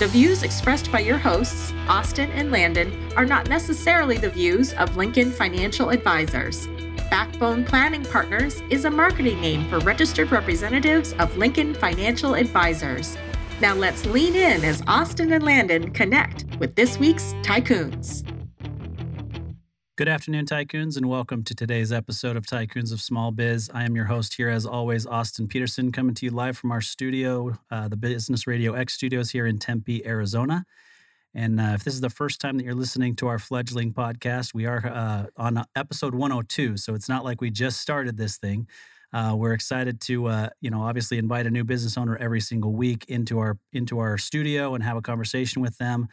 The views expressed by your hosts, Austin and Landon, are not necessarily the views of Lincoln Financial Advisors. Backbone Planning Partners is a marketing name for registered representatives of Lincoln Financial Advisors. Now let's lean in as Austin and Landon connect with this week's Tycoons. Good afternoon, Tycoons, and welcome to today's episode of Tycoons of Small Biz. I am your host here, as always, Austin Peterson, coming to you live from our studio, uh, the Business Radio X studios here in Tempe, Arizona. And uh, if this is the first time that you're listening to our fledgling podcast, we are uh, on episode 102. So it's not like we just started this thing. Uh, we're excited to, uh, you know, obviously invite a new business owner every single week into our into our studio and have a conversation with them.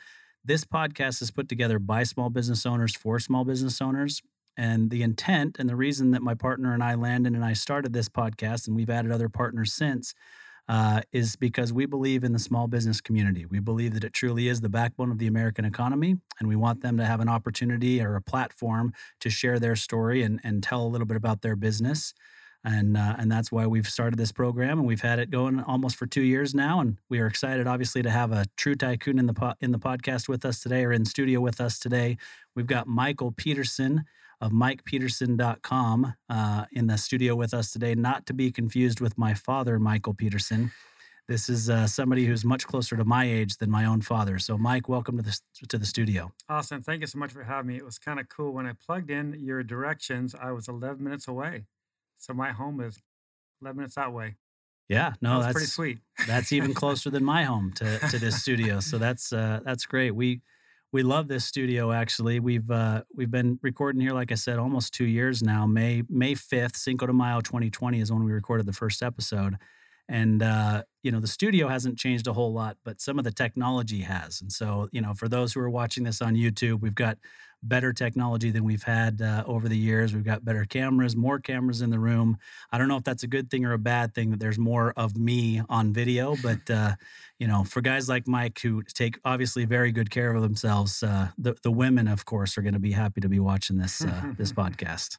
This podcast is put together by small business owners for small business owners. And the intent and the reason that my partner and I, Landon, and I started this podcast, and we've added other partners since, uh, is because we believe in the small business community. We believe that it truly is the backbone of the American economy, and we want them to have an opportunity or a platform to share their story and, and tell a little bit about their business and uh, and that's why we've started this program and we've had it going almost for two years now and we are excited obviously to have a true tycoon in the po- in the podcast with us today or in studio with us today we've got michael peterson of mikepeterson.com uh, in the studio with us today not to be confused with my father michael peterson this is uh, somebody who's much closer to my age than my own father. So, Mike, welcome to the to the studio. Awesome. Thank you so much for having me. It was kind of cool when I plugged in your directions. I was 11 minutes away. So my home is 11 minutes that way. Yeah, no, that that's pretty sweet. that's even closer than my home to to this studio. So that's uh, that's great. We we love this studio. Actually, we've uh, we've been recording here, like I said, almost two years now. May May fifth, Cinco de Mayo, 2020 is when we recorded the first episode. And uh, you know the studio hasn't changed a whole lot, but some of the technology has. And so you know, for those who are watching this on YouTube, we've got better technology than we've had uh, over the years. We've got better cameras, more cameras in the room. I don't know if that's a good thing or a bad thing that there's more of me on video, but uh, you know, for guys like Mike who take obviously very good care of themselves, uh, the the women, of course, are going to be happy to be watching this uh, this podcast.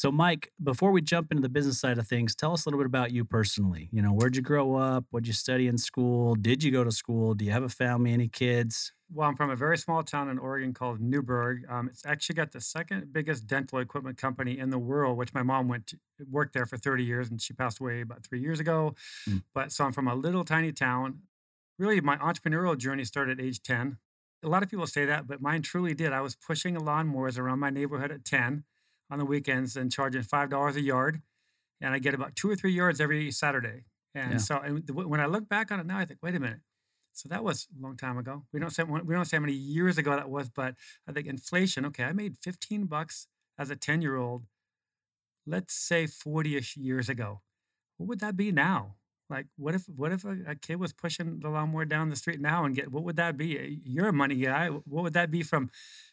So, Mike, before we jump into the business side of things, tell us a little bit about you personally. You know, where'd you grow up? What'd you study in school? Did you go to school? Do you have a family? Any kids? Well, I'm from a very small town in Oregon called Newberg. Um, it's actually got the second biggest dental equipment company in the world, which my mom went to, worked there for 30 years, and she passed away about three years ago. Mm. But so I'm from a little tiny town. Really, my entrepreneurial journey started at age 10. A lot of people say that, but mine truly did. I was pushing lawnmowers around my neighborhood at 10 on the weekends and charging five dollars a yard, and I get about two or three yards every Saturday. And yeah. so, and when I look back on it now, I think, wait a minute, so that was a long time ago. We don't say we don't say how many years ago that was, but I think inflation. Okay, I made fifteen bucks as a ten year old. Let's say forty ish years ago. What would that be now? Like, what if what if a, a, kid was pushing the lawnmower down the street now and get what would that be? You're a money guy. What would that be from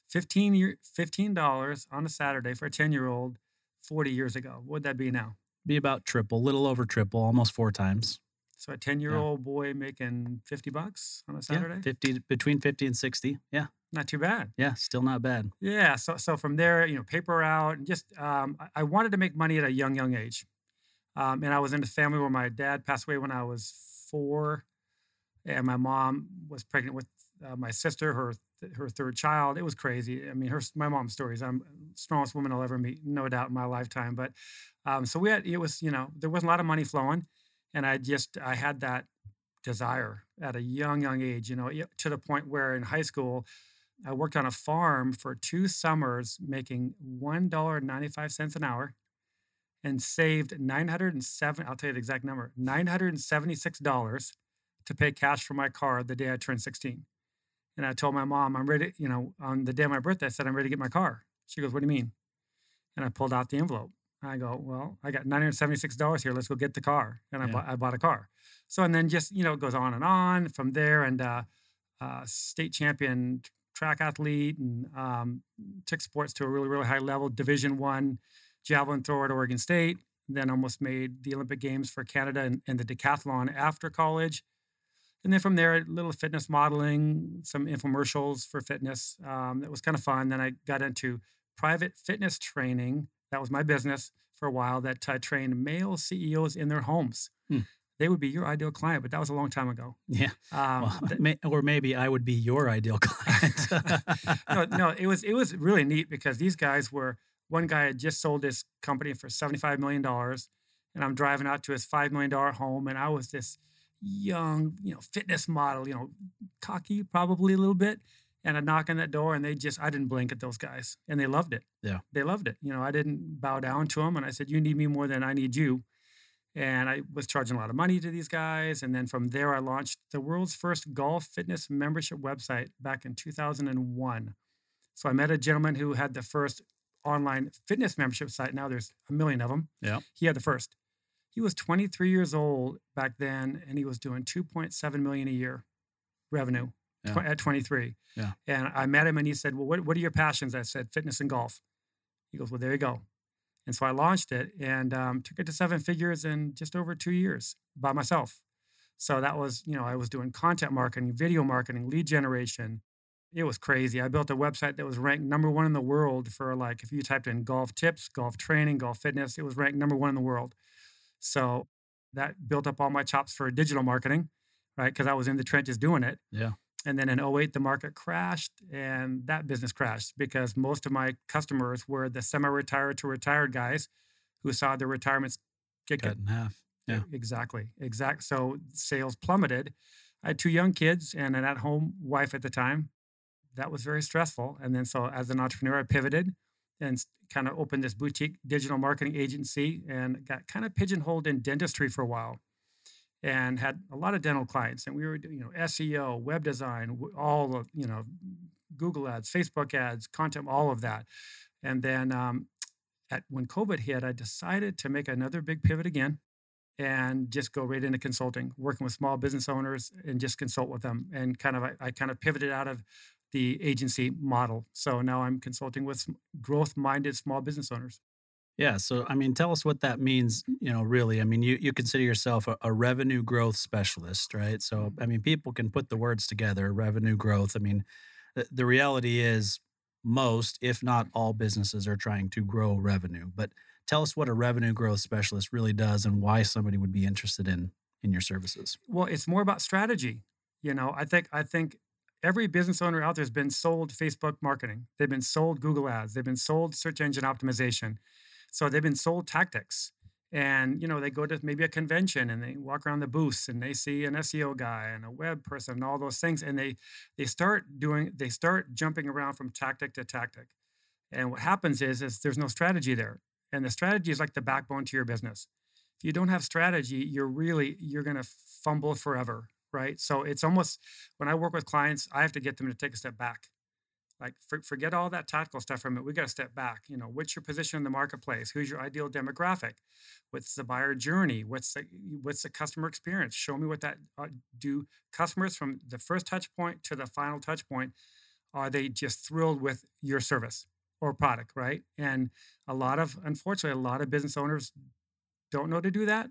fifteen year fifteen dollars on a Saturday for a ten year old forty years ago? What would that be now? Be about triple, little over triple, almost four times. So a 10 year old boy making 50 bucks on a Saturday? Yeah, 50 between 50 and 60. Yeah. Not too bad. Yeah, still not bad. Yeah. So so from there, you know, paper out and just um, I wanted to make money at a young, young age. Um, and I was in a family where my dad passed away when I was four, and my mom was pregnant with uh, my sister, her her third child. It was crazy. I mean, her my mom's stories. I'm strongest woman I'll ever meet, no doubt in my lifetime. But um, so we had it was you know there wasn't a lot of money flowing and I just I had that desire at a young young age, you know, to the point where in high school I worked on a farm for two summers making $1.95 an hour and saved 907 I'll tell you the exact number, $976 to pay cash for my car the day I turned 16. And I told my mom, I'm ready, you know, on the day of my birthday, I said, I'm ready to get my car. She goes, What do you mean? And I pulled out the envelope. I go, well, I got $976 here. Let's go get the car. And I, bought, I bought a car. So, and then just, you know, it goes on and on from there. And uh, uh, state champion track athlete and um, took sports to a really really high level. Division one javelin thrower at Oregon State. Then almost made the Olympic Games for Canada and, and the decathlon after college. And then from there, a little fitness modeling, some infomercials for fitness. Um, that was kind of fun. Then I got into private fitness training. That was my business for a while. That I trained male CEOs in their homes. Hmm. They would be your ideal client, but that was a long time ago. Yeah. Um, Well, th- may, or maybe I would be your ideal client. no, no, it was it was really neat because these guys were one guy had just sold his company for seventy five million dollars, and I'm driving out to his five million dollar home, and I was this young, you know, fitness model, you know, cocky probably a little bit, and I knock on that door, and they just I didn't blink at those guys, and they loved it. Yeah. they loved it. You know, I didn't bow down to them, and I said, "You need me more than I need you." And I was charging a lot of money to these guys. And then from there, I launched the world's first golf fitness membership website back in 2001. So I met a gentleman who had the first online fitness membership site. Now there's a million of them. Yeah. He had the first. He was 23 years old back then, and he was doing 2.7 million a year revenue tw- at 23. Yeah. And I met him, and he said, "Well, what, what are your passions?" I said, "Fitness and golf." He goes, "Well, there you go." And so I launched it and um, took it to seven figures in just over two years by myself. So that was, you know, I was doing content marketing, video marketing, lead generation. It was crazy. I built a website that was ranked number one in the world for like, if you typed in golf tips, golf training, golf fitness, it was ranked number one in the world. So that built up all my chops for digital marketing, right? Because I was in the trenches doing it. Yeah. And then in 08, the market crashed and that business crashed because most of my customers were the semi retired to retired guys who saw their retirements get Cut in half. Yeah. Exactly. Exact. So sales plummeted. I had two young kids and an at home wife at the time. That was very stressful. And then, so as an entrepreneur, I pivoted and kind of opened this boutique digital marketing agency and got kind of pigeonholed in dentistry for a while and had a lot of dental clients. And we were doing, you know, SEO, web design, all of, you know, Google ads, Facebook ads, content, all of that. And then um, at when COVID hit, I decided to make another big pivot again and just go right into consulting, working with small business owners and just consult with them. And kind of, I, I kind of pivoted out of the agency model. So now I'm consulting with growth minded small business owners. Yeah. So, I mean, tell us what that means, you know, really. I mean, you, you consider yourself a, a revenue growth specialist, right? So, mm-hmm. I mean, people can put the words together revenue growth. I mean, the, the reality is most, if not all businesses are trying to grow revenue. But tell us what a revenue growth specialist really does and why somebody would be interested in in your services. Well, it's more about strategy. You know, I think I think every business owner out there has been sold Facebook marketing. They've been sold Google ads. They've been sold search engine optimization. So they've been sold tactics. And you know, they go to maybe a convention and they walk around the booths and they see an SEO guy and a web person and all those things. And they they start doing they start jumping around from tactic to tactic. And what happens is is there's no strategy there. And the strategy is like the backbone to your business. If you don't have strategy, you're really you're gonna fumble forever, right? So it's almost when I work with clients, I have to get them to take a step back. Like for, forget all that tactical stuff from it. We got to step back. You know, what's your position in the marketplace? Who's your ideal demographic? What's the buyer journey? What's the what's the customer experience? Show me what that uh, do. Customers from the first touch point to the final touch point, are they just thrilled with your service or product, right? And a lot of, unfortunately, a lot of business owners don't know to do that.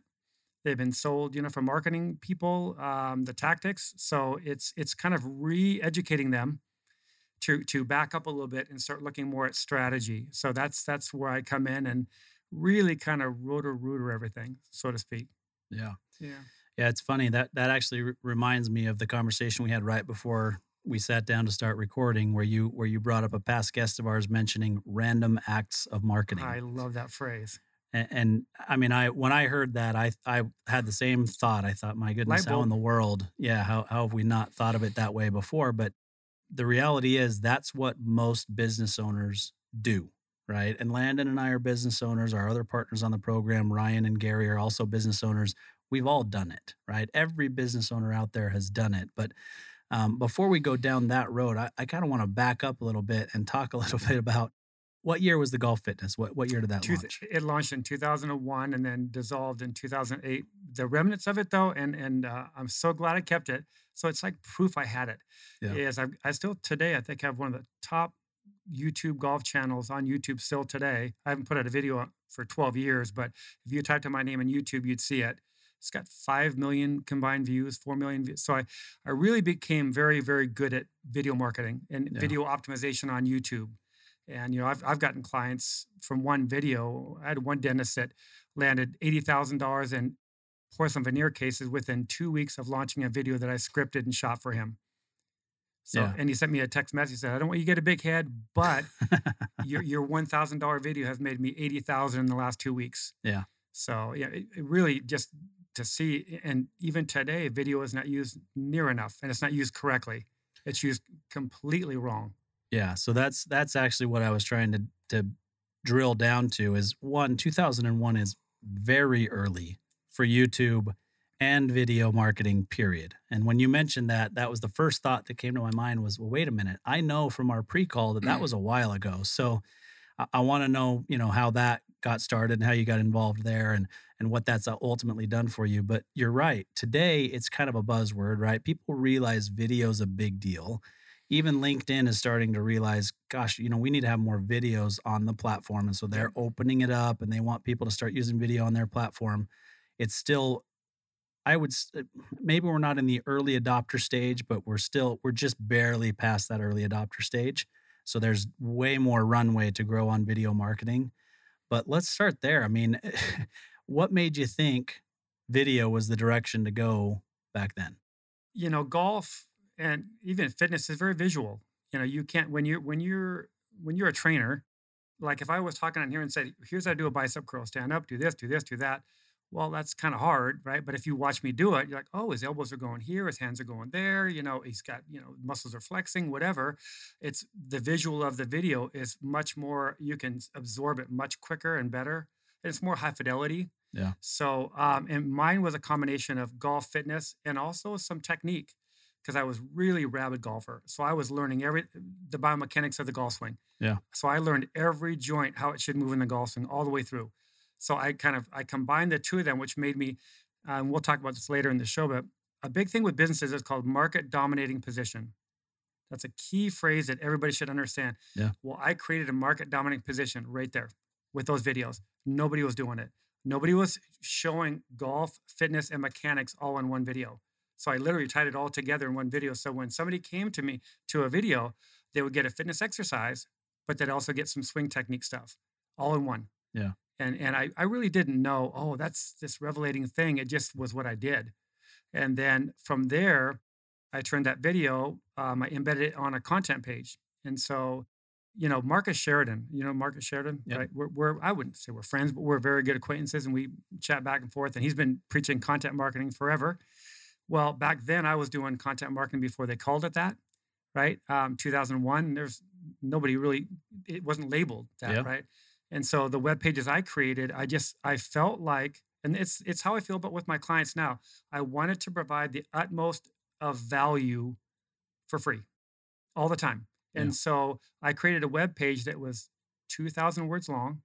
They've been sold, you know, from marketing people, um, the tactics. So it's it's kind of re-educating them to to back up a little bit and start looking more at strategy. So that's that's where I come in and really kind of rotor rooter everything, so to speak. Yeah. Yeah. Yeah, it's funny that that actually re- reminds me of the conversation we had right before we sat down to start recording, where you where you brought up a past guest of ours mentioning random acts of marketing. I love that phrase. And, and I mean, I when I heard that, I I had the same thought. I thought, my goodness, how in the world? Yeah, how how have we not thought of it that way before? But the reality is, that's what most business owners do, right? And Landon and I are business owners. Our other partners on the program, Ryan and Gary, are also business owners. We've all done it, right? Every business owner out there has done it. But um, before we go down that road, I, I kind of want to back up a little bit and talk a little bit about what year was the golf fitness? What what year did that Two- launch? It launched in 2001 and then dissolved in 2008. The remnants of it, though, and and uh, I'm so glad I kept it. So it's like proof I had it. Yeah. Is I, I still today I think have one of the top YouTube golf channels on YouTube still today. I haven't put out a video for 12 years, but if you typed in my name in YouTube, you'd see it. It's got five million combined views, four million views. So I, I really became very, very good at video marketing and Yeah. video optimization on YouTube. And you know, I've I've gotten clients from one video. I had one dentist that landed eighty thousand dollars in porcelain veneer cases within two weeks of launching a video that I scripted and shot for him. So, Yeah. and he sent me a text message. He said, "I don't want you to get a big head, but your your one thousand dollar video has made me eighty thousand in the last two weeks." Yeah. So yeah, it, it really just to see, and even today, video is not used near enough, and it's not used correctly. It's used completely wrong. Yeah, so that's that's actually what I was trying to to drill down to is one 2001 is very early for YouTube and video marketing period. And when you mentioned that, that was the first thought that came to my mind was, well, wait a minute. I know from our pre-call that that mm. was a while ago. So I, I want to know, you know, how that got started and how you got involved there and and what that's uh, ultimately done for you. But you're right. Today it's kind of a buzzword, right? People realize video's a big deal even LinkedIn is starting to realize, gosh, you know, we need to have more videos on the platform. And so they're opening it up and they want people to start using video on their platform. It's still, I would, uh, maybe we're not in the early adopter stage, but we're still, we're just barely past that early adopter stage. So there's way more runway to grow on video marketing. But let's start there. I mean, what made you think video was the direction to go back then? you know golf and even fitness is very visual you know you can't when you're when you're when you're a trainer like if i was talking on here and said here's how to do a bicep curl stand up do this do this do that well that's kind of hard right? But if you watch me do it you're like oh his elbows are going here his hands are going there you know he's got you know muscles are flexing whatever. It's the visual of the video is much more you can absorb it much quicker and better and it's more high fidelity. Yeah. so um, and mine was a combination of golf fitness and also some technique because I was really rabid golfer. So I was learning every the biomechanics of the golf swing. Yeah. So I learned every joint how it should move in the golf swing all the way through. So I kind of I combined the two of them, which made me. Um, we'll talk about this later in the show, but a big thing with businesses is called market dominating position. That's a key phrase that everybody should understand. Yeah. Well, I created a market dominating position right there with those videos. Nobody was doing it. Nobody was showing golf, fitness, and mechanics all in one video. So I literally tied it all together in one video. So when somebody came to me to a video, they would get a fitness exercise, but they'd also get some swing technique stuff all in one. Yeah. And and I, I really didn't know, oh, that's this revelating thing. It just was what I did. And then from there, I turned that video, um, I embedded it on a content page. And so, you know, Marcus Sheridan, you know, Marcus Sheridan, Yep. right? We're, we're, I wouldn't say we're friends, but we're very good acquaintances and we chat back and forth. And he's been preaching content marketing forever. Well, back then I was doing content marketing before they called it that, right? Um, 2001, there's nobody really, it wasn't labeled that, Yeah. right? And so the web pages I created, I just, I felt like, and it's, it's how I feel about with my clients now. I wanted to provide the utmost of value for free all the time. And Yeah. so I created a web page that was 2,000 words long,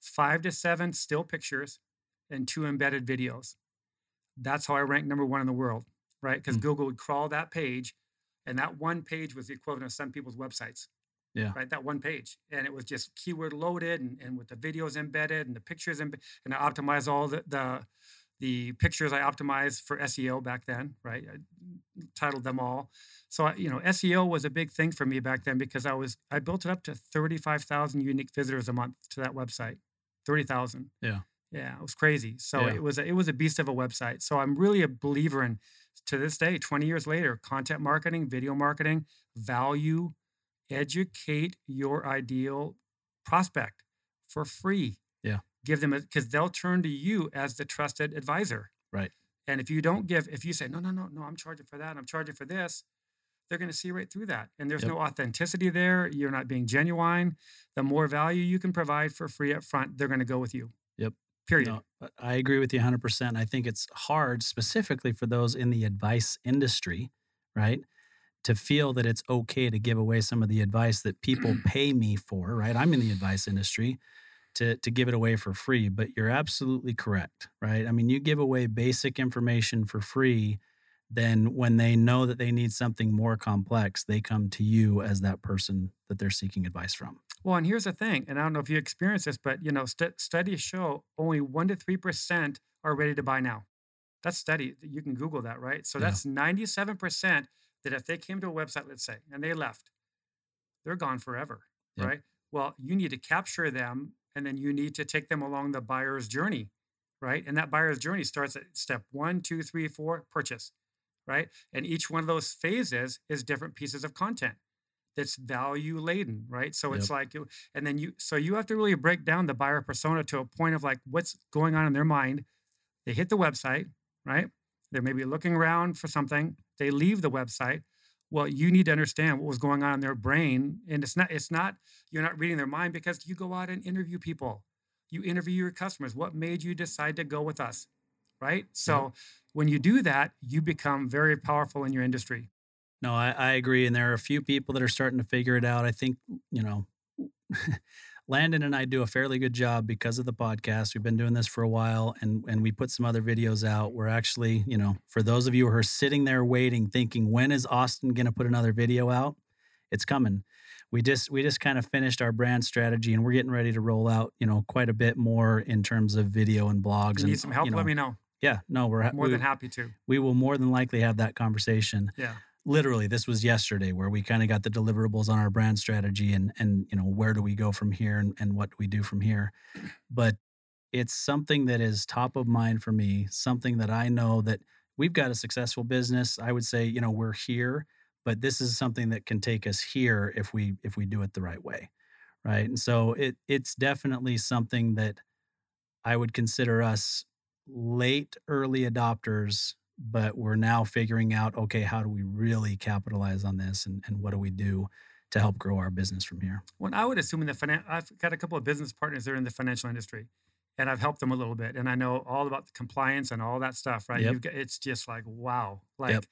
five to seven still pictures, and two embedded videos. That's how I ranked number one in the world, right? Because Mm. Google would crawl that page, and that one page was the equivalent of some people's websites. Yeah. Right. That one page. And it was just keyword loaded and, and with the videos embedded and the pictures embe- and I optimized all the, the the pictures I optimized for SEO back then, right? I titled them all. So I, you know, SEO was a big thing for me back then because I was I built it up to 35,000 unique visitors a month to that website. 30,000. Yeah. Yeah, it was crazy. So Yeah. it was a, it was a beast of a website. So I'm really a believer in to this day, 20 years later, content marketing, video marketing, value, educate your ideal prospect for free. Yeah. Give them because they'll turn to you as the trusted advisor. Right. And if you don't give, if you say, no, no, no, no, I'm charging for that, I'm charging for this, they're going to see right through that. And there's Yep. no authenticity there. You're not being genuine. The more value you can provide for free up front, they're going to go with you. Period. No, I- I agree with you 100%. I think it's hard, specifically for those in the advice industry, right? to feel that it's okay to give away some of the advice that people pay me for, right? I'm in the advice industry to to give it away for free, but you're absolutely correct, right? I mean, you give away basic information for free, then when they know that they need something more complex, they come to you as that person that they're seeking advice from. Well, and here's the thing, and I don't know if you experience this, but you know, st- studies show only one to three percent are ready to buy now. That's study. You can Google that, right? So Yeah. that's ninety-seven percent that if they came to a website, let's say, and they left, they're gone forever, Yep. right? Well, you need to capture them, and then you need to take them along the buyer's journey, right? And that buyer's journey starts at step one, two, three, four, purchase, right? And each one of those phases is different pieces of content that's value laden, right? So it's like, and then you, so you have to really break down the buyer persona to a point of like what's going on in their mind. They hit the website, right? They're maybe looking around for something. They leave the website. Well, you need to understand what was going on in their brain, and it's not. It's not. You're not reading their mind because you go out and interview people. You interview your customers. What made you decide to go with us, right? Mm-hmm. So when you do that, you become very powerful in your industry. No, I, I agree. And there are a few people that are starting to figure it out. I think, you know, Landon and I do a fairly good job because of the podcast. We've been doing this for a while and, and we put some other videos out. We're actually, you know, for those of you who are sitting there waiting, thinking, when is Austin going to put another video out? It's coming. We just we just kind of finished our brand strategy and we're getting ready to roll out, you know, quite a bit more in terms of video and blogs. You and need some help, you know, let me know. Yeah, no, we're More we, than happy to. we will more than likely have that conversation Yeah. literally this was yesterday where we kind of got the deliverables on our brand strategy and and you know where do we go from here and, and what do we do from here but it's something that is top of mind for me something that i know that we've got a successful business i would say you know we're here but this is something that can take us here if we if we do it the right way right and so it it's definitely something that i would consider us late early adopters but we're now figuring out okay how do we really capitalize on this and, and what do we do to help grow our business from here Well, I would assume in the finan- I've got a couple of business partners that are in the financial industry, and I've helped them a little bit, and I know all about the compliance and all that stuff. Right? Yep. You've got, it's just like wow, like.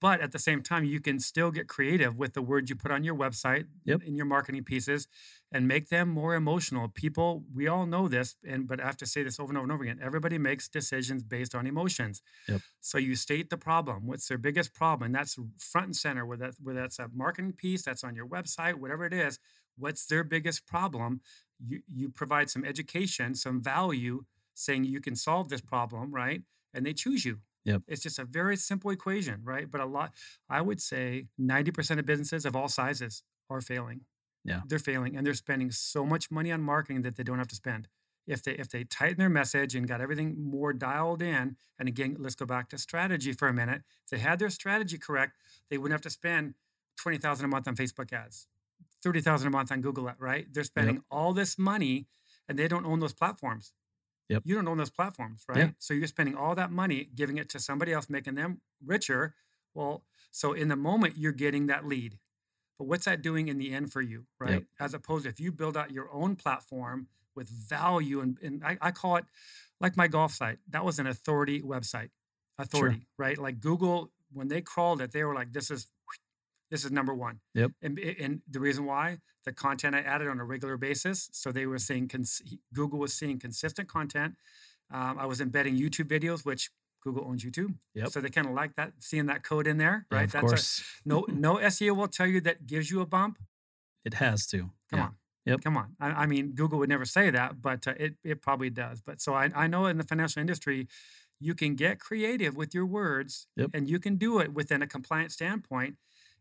But at the same time, you can still get creative with the words you put on your website Yep. in your marketing pieces, and make them more emotional. People, we all know this, and but I have to say this over and over and over again. Everybody makes decisions based on emotions. Yep. So you state the problem. What's their biggest problem? And that's front and center. Whether that whether that's a marketing piece, that's on your website, whatever it is. What's their biggest problem? You you provide some education, some value, saying you can solve this problem, right? And they choose you. Yep. It's just a very simple equation, right? But a lot, I would say, ninety percent of businesses of all sizes are failing. Yeah. they're failing, and they're spending so much money on marketing that they don't have to spend if they if they tighten their message and got everything more dialed in and again let's go back to strategy for a minute if they had their strategy correct they wouldn't have to spend 20000 a month on facebook ads 30000 a month on google right they're spending all this money and they don't own those platforms Yep. you don't own those platforms right Yeah. so you're spending all that money giving it to somebody else making them richer well so in the moment you're getting that lead but what's that doing in the end for you right Yep. as opposed to if you build out your own platform with value and, and I, I call it like my golf site that was an authority website authority right like google when they crawled it they were like this is this is number one Yep. and, and the reason why the content i added on a regular basis so they were seeing cons- google was seeing consistent content um, i was embedding youtube videos which google owns youtube Yep. so they kind of like that seeing that code in there Yeah, right of that's a, course no no seo will tell you that gives you a bump it has to Come Yeah. on. Yep. Come on. I, I mean, Google would never say that, but uh, it, it probably does. But so I, I know in the financial industry, you can get creative with your words Yep. and you can do it within a compliant standpoint.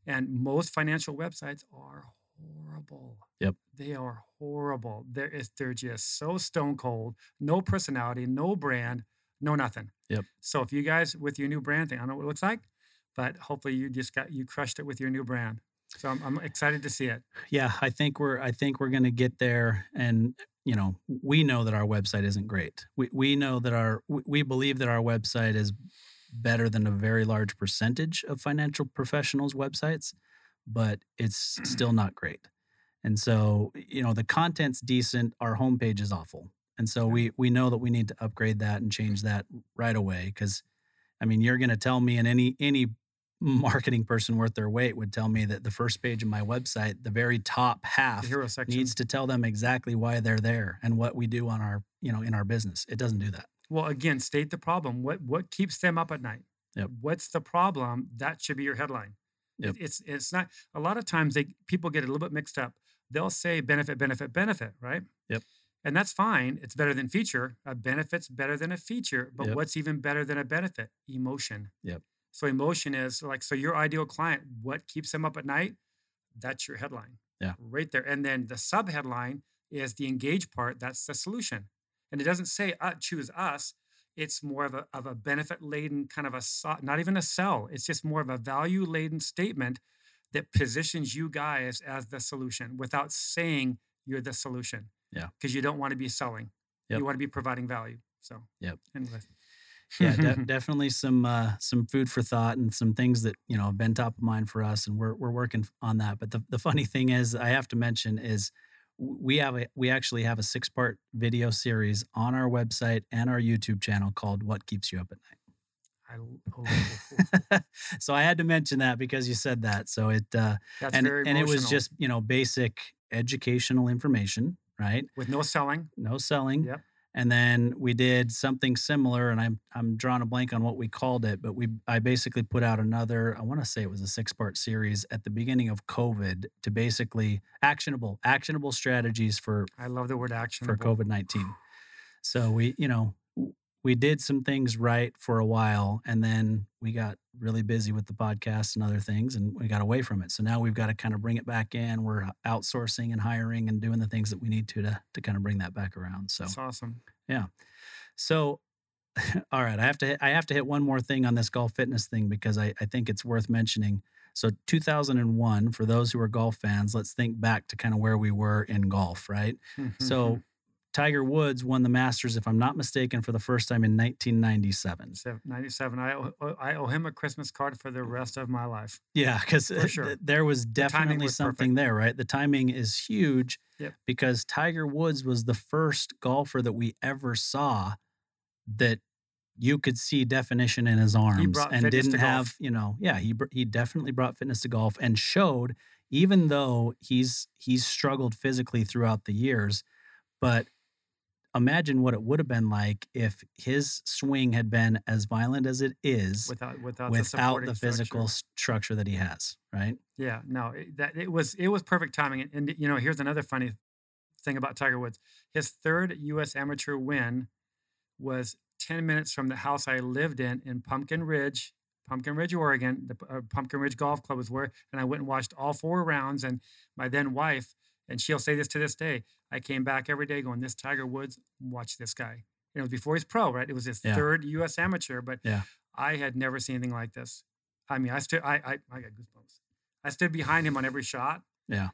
And most financial websites are horrible. Yep. They are horrible. They're, they're just so stone cold, no personality, no brand, no nothing. Yep. So if you guys with your new brand thing, I don't know what it looks like, but hopefully you just got, you crushed it with your new brand. So I'm, I'm excited to see it. yeah i think we're i think we're going to get there and you know we know that our website isn't great we, we know that our we believe that our website is better than a very large percentage of financial professionals websites but it's still mm. not great. And so you know the content's decent our homepage is awful. And so we we know that we need to upgrade that and change mm-hmm. that right away because i mean you're going to tell me and any any marketing person worth their weight would tell me that the first page of my website, the very top half, hero needs to tell them exactly why they're there and what we do on our, you know, in our business. It doesn't do that. Well, again, state the problem. What what keeps them up at night? Yep. What's the problem? That should be your headline. Yep. It's it's not. A lot of times they people get a little bit mixed up. They'll say benefit, benefit, benefit, right? Yep. And that's fine. It's better than feature. A benefit's better than a feature. But Yep. what's even better than a benefit? Emotion. Yep. So emotion is like so your ideal client. What keeps them up at night? That's your headline. Yeah. Right there. And then the sub headline is the engage part. That's the solution. And it doesn't say uh, choose us. It's more of a, of a benefit laden kind of a, not even a sell. It's just more of a value laden statement that positions you guys as the solution without saying you're the solution. Yeah. Because you don't want to be selling. Yep. You want to be providing value. So, Yep. Anyway. yeah, de- definitely some uh, some food for thought and some things that you know have been top of mind for us, and we're we're working on that. But the, the funny thing is, I have to mention is we have a we actually have a six part video series on our website and our YouTube channel called "What Keeps You Up at I, oh, Night." so I had to mention that because you said that. So it uh, that's and very and it was just you know basic educational information, right? with no selling. no selling. Yep. And then we did something similar, and I'm I'm drawing a blank on what we called it, but we I basically put out another. I want to say it was a six part series at the beginning of COVID to basically actionable actionable strategies for I love the word action. for COVID nineteen. So we you know we did some things right for a while, and then we got really busy with the podcast and other things, and we got away from it. So now we've got to kind of bring it back in. We're outsourcing and hiring and doing the things that we need to to to kind of bring that back around. So. That's awesome. Yeah so, all right, I have to hit, I have to hit one more thing on this golf fitness thing because I, I think it's worth mentioning. So, 2001, for those who are golf fans, let's think back to kind of where we were in golf, right? Mm-hmm, so, mm-hmm. Tiger Woods won the Masters, if I'm not mistaken, for the first time in 1997. 97. I owe, I owe him a Christmas card for the rest of my life. Yeah, because sure. there was definitely was something perfect. there, right? The timing is huge Yep. because Tiger Woods was the first golfer that we ever saw that you could see definition in his arms and didn't have, you know, yeah, he he definitely brought fitness to golf and showed even though he's he's struggled physically throughout the years, but imagine what it would have been like if his swing had been as violent as it is without without, the, without supporting the physical s- structure that he has, right? Yeah, no, that it was it was perfect timing. And, and you know, here's another funny thing about Tiger Woods. His third U.S. amateur win was 10 minutes from the house I lived in in Pumpkin Ridge, Pumpkin Ridge, Oregon. The uh, Pumpkin Ridge Golf Club was where, and I went and watched all four rounds. And my then wife, and she'll say this to this day, I came back every day going, "This Tiger Woods, watch this guy." And it was before he's pro, right? It was his Yeah. third U.S. amateur, but Yeah. I had never seen anything like this. I mean, I stood, I, I, I got goosebumps. I stood behind him on every shot. Yeah.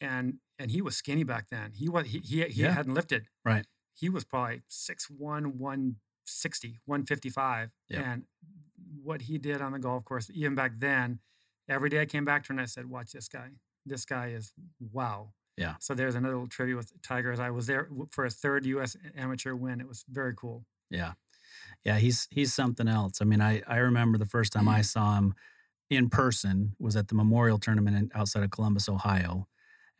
And and he was skinny back then. He was he he, he Yeah. hadn't lifted. Right. He was probably 6'1, 160, 155. Yep. And what he did on the golf course, even back then, every day I came back to him and I said, Watch this guy. This guy is wow. Yeah. So there's another little trivia with Tiger as I was there for a third US amateur win. It was very cool. Yeah. Yeah, he's he's something else. I mean, I I remember the first time I mm-hmm. saw him in person was at the Memorial Tournament in, outside of Columbus, Ohio.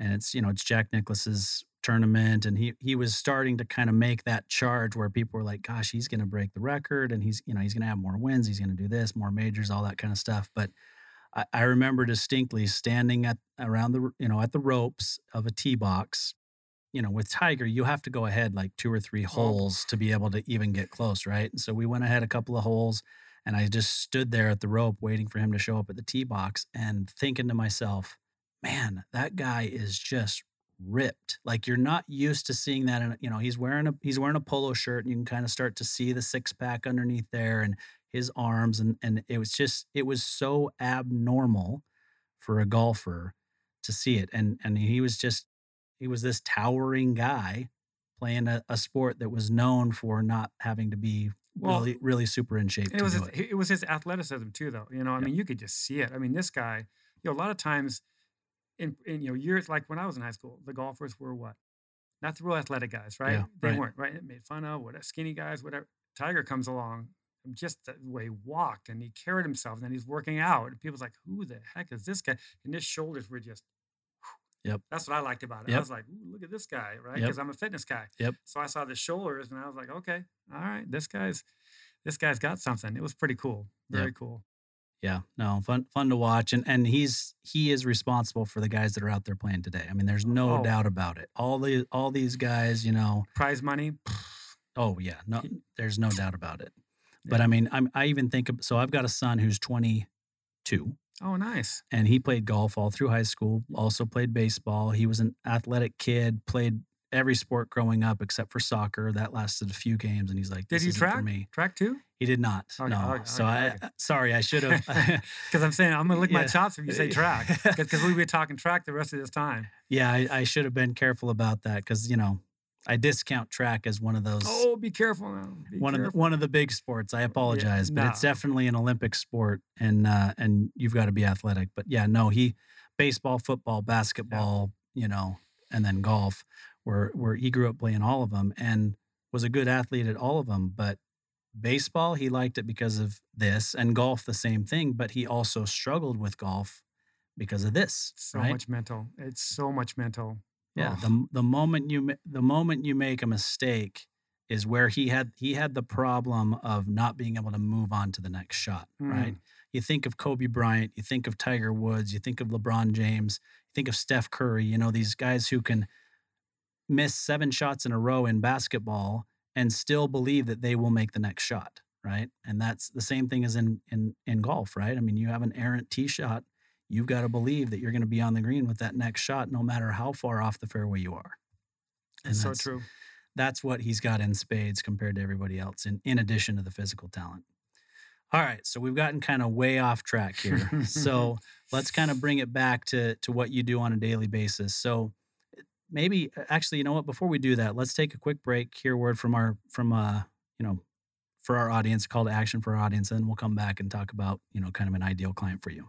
And it's, you know, it's Jack Nicklaus's tournament and he he was starting to kind of make that charge where people were like, gosh, he's going to break the record and he's, you know, he's going to have more wins, he's going to do this, more majors, all that kind of stuff. But I, I remember distinctly standing at around the, you know, at the ropes of a tee box you know, with Tiger, you have to go ahead like two or three oh. holes to be able to even get close, right? And so we went ahead a couple of holes and I just stood there at the rope waiting for him to show up at the tee box and thinking to myself, man, that guy is just ripped. Like you're not used to seeing that. And you know, he's wearing a he's wearing a polo shirt and you can kind of start to see the six pack underneath there and his arms and and it was just it was so abnormal for a golfer to see it. And and he was just he was this towering guy playing a, a sport that was known for not having to be Well, really really super in shape it was his, it. it was his athleticism too, though. You know, I mean, you could just see it. I mean, this guy, you know, a lot of times in, in you know years like when I was in high school, the golfers were what, not the real athletic guys, right? Yeah, they right. weren't right. Made fun of what skinny guys, whatever. Tiger comes along, just the way he walked and he carried himself, and then he's working out. And people's like, "Who the heck is this guy?" And his shoulders were just. Yep. That's what I liked about it. I was like, Ooh, "Look at this guy!" Right? Yep. Because I'm a fitness guy. Yep. So I saw the shoulders, and I was like, "Okay, all right, this guy's, this guy's got something." It was pretty cool. Yep. Very cool. Yeah, no, fun fun to watch, and and he's he is responsible for the guys that are out there playing today. I mean, there's no Oh. doubt about it. All the all these guys, you know. Prize money. Oh yeah, no, there's no doubt about it. But I mean, I'm I even think of so I've got a son who's 22, Oh, nice. and he played golf all through high school. Also played baseball. He was an athletic kid. Played every sport growing up except for soccer. That lasted a few games, and he's like, Did he isn't for track? me." Track too? He did not. Okay, no. okay, so okay, I uh, sorry, I should have. Because I'm saying I'm gonna lick my chops if you say track. Because we've been talking track the rest of this time. Yeah, I, I should have been careful about that because you know I discount track as one of those Oh, be careful now. Be one of the, one of the big sports. I apologize, but it's definitely an Olympic sport, and uh, and you've got to be athletic. But yeah, no, he baseball, football, basketball, you know, and then golf, where where he grew up playing all of them and was a good athlete at all of them. But baseball, he liked it because of this, and golf the same thing. But he also struggled with golf because of this. so right? much mental. It's so much mental. Yeah, Oh, the the moment you the moment you make a mistake is where he had he had the problem of not being able to move on to the next shot, right? Mm. You think of Kobe Bryant, you think of Tiger Woods, you think of LeBron James, you think of Steph Curry, you know these guys who can miss seven shots in a row in basketball and still believe that they will make the next shot, right? And that's the same thing as in in in golf, right? I mean, you have an errant tee shot, you've got to believe that you're going to be on the green with that next shot no matter how far off the fairway you are. And so that's, true. That's what he's got in spades compared to everybody else in in addition to the physical talent. All right, so we've gotten kind of way off track here. so let's kind of bring it back to to what you do on a daily basis. So maybe actually, you know what? Before we do that, let's take a quick break. Hear a word from our from uh you know for our audience, call to action for our audience, and then we'll come back and talk about you know kind of an ideal client for you.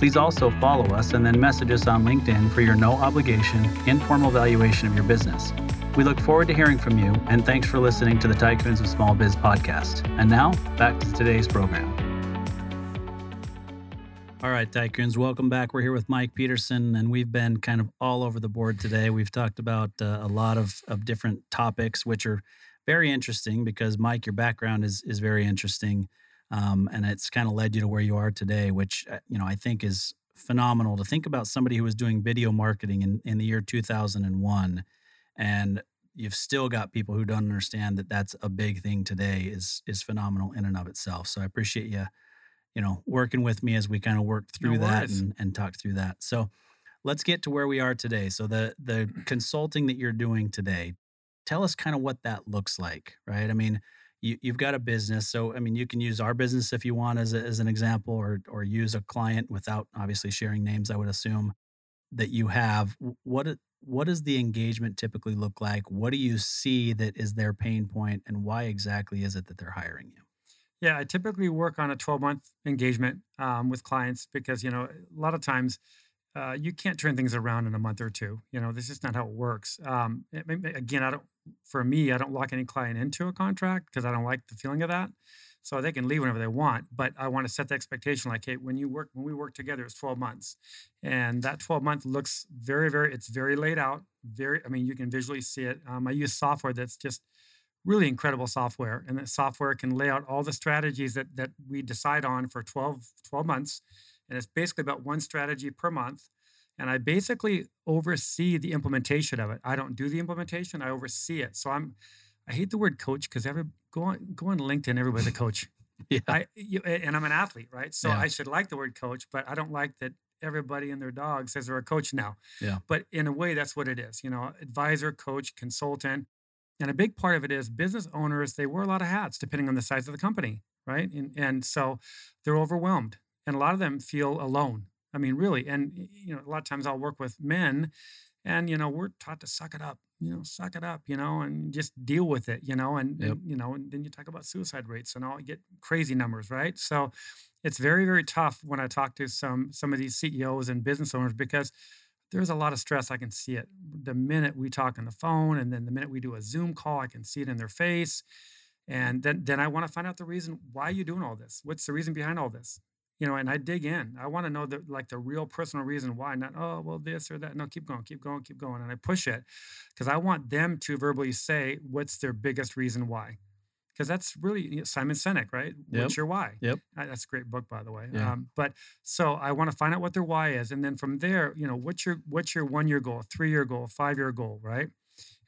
Please also follow us and then message us on LinkedIn for your no obligation, informal valuation of your business. We look forward to hearing from you, and thanks for listening to the Tycoons of Small Biz podcast. And now, back to today's program. All right, Tycoons, welcome back. We're here with Mike Peterson, and we've been kind of all over the board today. We've talked about uh, a lot of, of different topics, which are very interesting because, Mike, your background is, is very interesting um, and it's kind of led you to where you are today, which uh, you know I think is phenomenal to think about somebody who was doing video marketing in, in the year 2001, and you've still got people who don't understand that that's a big thing today is is phenomenal in and of itself. So I appreciate you, you know, working with me as we kind of worked through No that and, and talk through that. So let's get to where we are today. So the the consulting that you're doing today, tell us kind of what that looks like, right? I mean, you, you've got a business. So, I mean, you can use our business if you want as, a, as an example, or, or use a client without obviously sharing names, I would assume that you have. What, what does the engagement typically look like? What do you see that is their pain point, and why exactly is it that they're hiring you? Yeah, I typically work on a 12 month engagement um, with clients because, you know, a lot of times uh, you can't turn things around in a month or two. You know, this is not how it works. Um, again, I don't, for me, I don't lock any client into a contract because I don't like the feeling of that. So they can leave whenever they want, but I want to set the expectation like, hey, when you work, when we work together, it's 12 months. And that 12 month looks very, very, it's very laid out. Very, I mean, you can visually see it. Um, I use software that's just really incredible software and that software can lay out all the strategies that that we decide on for 12 12 months and it's basically about one strategy per month and i basically oversee the implementation of it i don't do the implementation i oversee it so i'm i hate the word coach because every go on go on linkedin everybody's a coach Yeah. I you, and I'm an athlete, right? So Yeah. I should like the word coach, but I don't like that everybody and their dog says they're a coach now. Yeah. But in a way, that's what it is. You know, advisor, coach, consultant, and a big part of it is business owners. They wear a lot of hats depending on the size of the company. right? And and so they're overwhelmed, and a lot of them feel alone. I mean, really, and you know, a lot of times I'll work with men, and you know, we're taught to suck it up, you know, suck it up, you know, and just deal with it, you know, and, Yep. and you know, and then you talk about suicide rates and all, you get crazy numbers, right? So it's very very tough when I talk to some some of these CEOs and business owners because there's a lot of stress. I can see it the minute we talk on the phone, and then the minute we do a Zoom call, I can see it in their face. And then then I want to find out the reason why you're doing all this. What's the reason behind all this? You know, and I dig in. I want to know the like the real personal reason why, not oh well this or that. No, keep going, keep going, keep going, and I push it because I want them to verbally say what's their biggest reason why. Because that's really you know, Simon Sinek, right? Yep. What's your why? Yep. Uh, That's a great book, by the way. Yeah. Um, but so I want to find out what their why is, and then from there, you know, what's your what's your one year goal, three year goal, five year goal, right?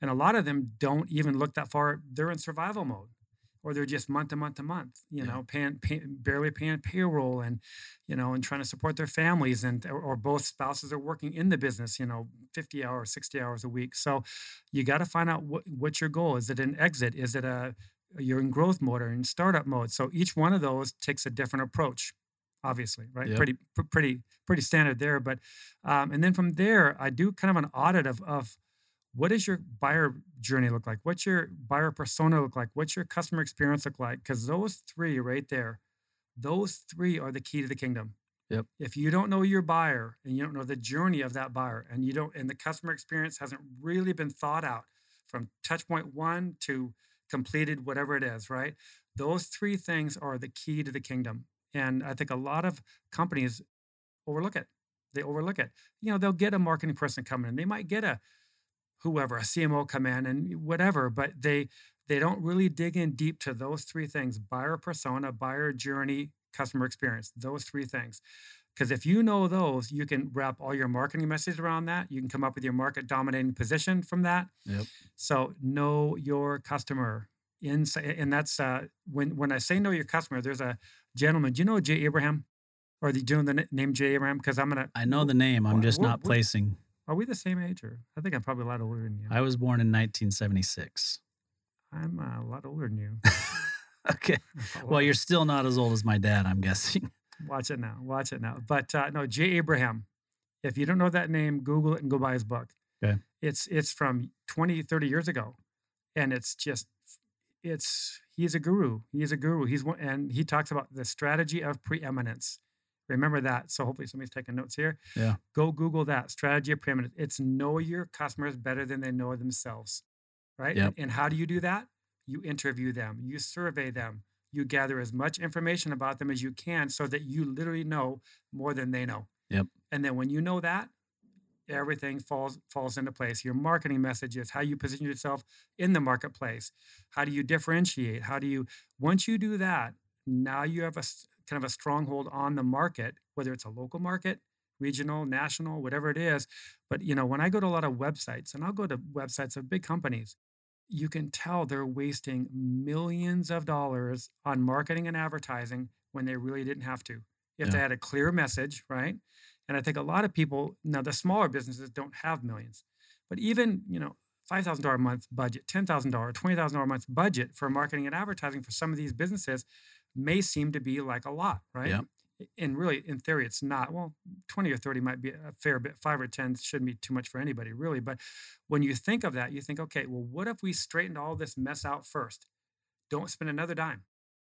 And a lot of them don't even look that far. They're in survival mode, or they're just month to month to month, you Yeah. know, paying, pay, barely paying payroll, and you know, and trying to support their families, and or, or both spouses are working in the business, you know, fifty hours, sixty hours a week. So you got to find out what what's your goal. Is it an exit? Is it a you're in growth mode or in startup mode? So each one of those takes a different approach obviously right Yep. pretty pr- pretty pretty standard there but um, and then from there i do kind of an audit of of what does your buyer journey look like? What's your buyer persona look like? What's your customer experience look like? Because those three right there those three are the key to the kingdom. Yep. if you don't know your buyer and you don't know the journey of that buyer and you don't and the customer experience hasn't really been thought out from touch point one to completed whatever it is right? Those three things are the key to the kingdom. And i think a lot of companies overlook it. They overlook it. You know they'll get a marketing person coming in. They might get a whoever a cmo come in and whatever but they they don't really dig in deep to those three things buyer persona buyer journey customer experience those three things because if you know those you can wrap all your marketing messages around that you can come up with your market dominating position from that Yep. so know your customer inside and that's uh when when i say know your customer there's a gentleman do you know jay abraham or the, do you know the name jay abraham because i'm gonna I know the name. I'm just not placing. Are we the same age or i think i'm probably a lot older than you I was born in 1976. i'm uh, a lot older than you okay. Well, you're still not as old as my dad, I'm guessing. Watch it now. Watch it now. But uh, no, Jay Abraham. If you don't know that name, Google it and go buy his book. Okay. It's it's from 20, 30 years ago. And it's just it's he's a guru. He's a guru. He's one and he talks about the strategy of preeminence. Remember that. So hopefully somebody's taking notes here. Yeah. Go Google that. Strategy of preeminence. It's know your customers better than they know themselves. Right? Yep. And, how do you do that? You interview them, you survey them, you gather as much information about them as you can so that you literally know more than they know. Yep. And then when you know that, everything falls falls into place. Your marketing messages, how you position yourself in the marketplace, how do you differentiate? How do you once you do that, now you have a kind of a stronghold on the market, whether it's a local market, regional, national, whatever it is. But you know, when I go to a lot of websites, and I'll go to websites of big companies, you can tell they're wasting millions of dollars on marketing and advertising when they really didn't have to. If they had a clear message, right? And I think a lot of people now the smaller businesses don't have millions, but even you know five thousand dollar a month budget, ten thousand dollar, twenty thousand dollar a month budget for marketing and advertising for some of these businesses may seem to be like a lot, right? Yep. And really, in theory, it's not. Well, twenty or thirty might be a fair bit. Five or ten shouldn't be too much for anybody, really. But when you think of that, you think, okay, well, what if we straightened all this mess out first? Don't spend another dime.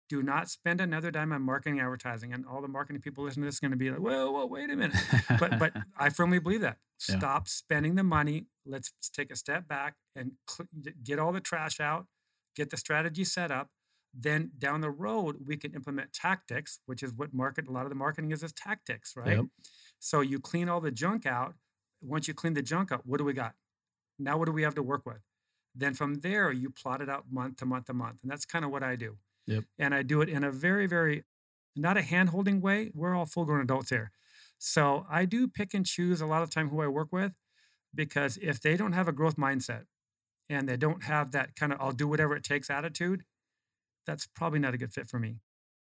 Do not spend another dime on marketing advertising. And all the marketing people listening to this are going to be like, well, well, wait a minute. But but I firmly believe that. Yeah. Stop spending the money. Let's take a step back and cl- get all the trash out, get the strategy set up. Then down the road, we can implement tactics, which is what market a lot of the marketing is is tactics, right? Yep. So you clean all the junk out. Once you clean the junk out, what do we got? Now what do we have to work with? Then from there, you plot it out month to month to month. And that's kind of what I do. Yep. And I do it in a very, very not a hand holding way. We're all full grown adults here. So I do pick and choose a lot of time who I work with because if they don't have a growth mindset and they don't have that kind of I'll do whatever it takes attitude, that's probably not a good fit for me.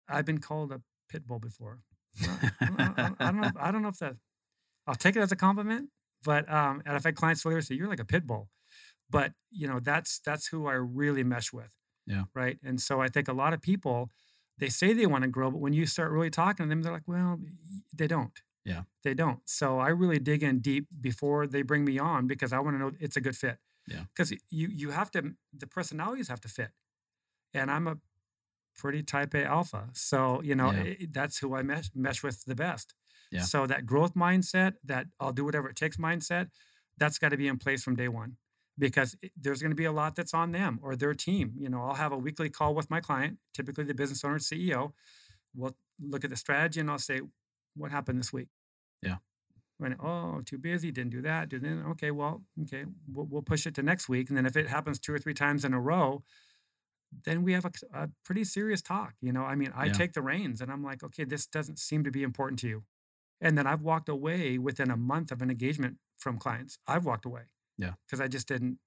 I've been called a pit bull before. I don't, I I don't know. If, I don't know if that. I'll take it as a compliment, but um, and I've had clients later say you're like a pit bull, but you know that's that's who I really mesh with. Yeah. Right. And so I think a lot of people they say they want to grow, but when you start really talking to them, they're like, well, they don't. Yeah. They don't. So I really dig in deep before they bring me on because I want to know it's a good fit. Yeah. Because you you have to the personalities have to fit. And I'm a pretty type A alpha. So, you know, Yeah. it- that's who I mesh, mesh with the best. Yeah. So that growth mindset, that I'll do whatever it takes mindset, that's got to be in place from day one because there's going to be a lot that's on them or their team. You know, I'll have a weekly call with my client, typically the business owner, CEO. We'll look at the strategy and I'll say, what happened this week? Yeah. When, oh, too busy, didn't do that, did that. Okay, well, okay, we'll, we'll push it to next week. And then if it happens two or three times in a row, then we have a, a pretty serious talk. You know, I mean, I Yeah. take the reins and I'm like, okay, this doesn't seem to be important to you. And then I've walked away within a month of an engagement from clients. I've walked away. Yeah. Because I just didn't,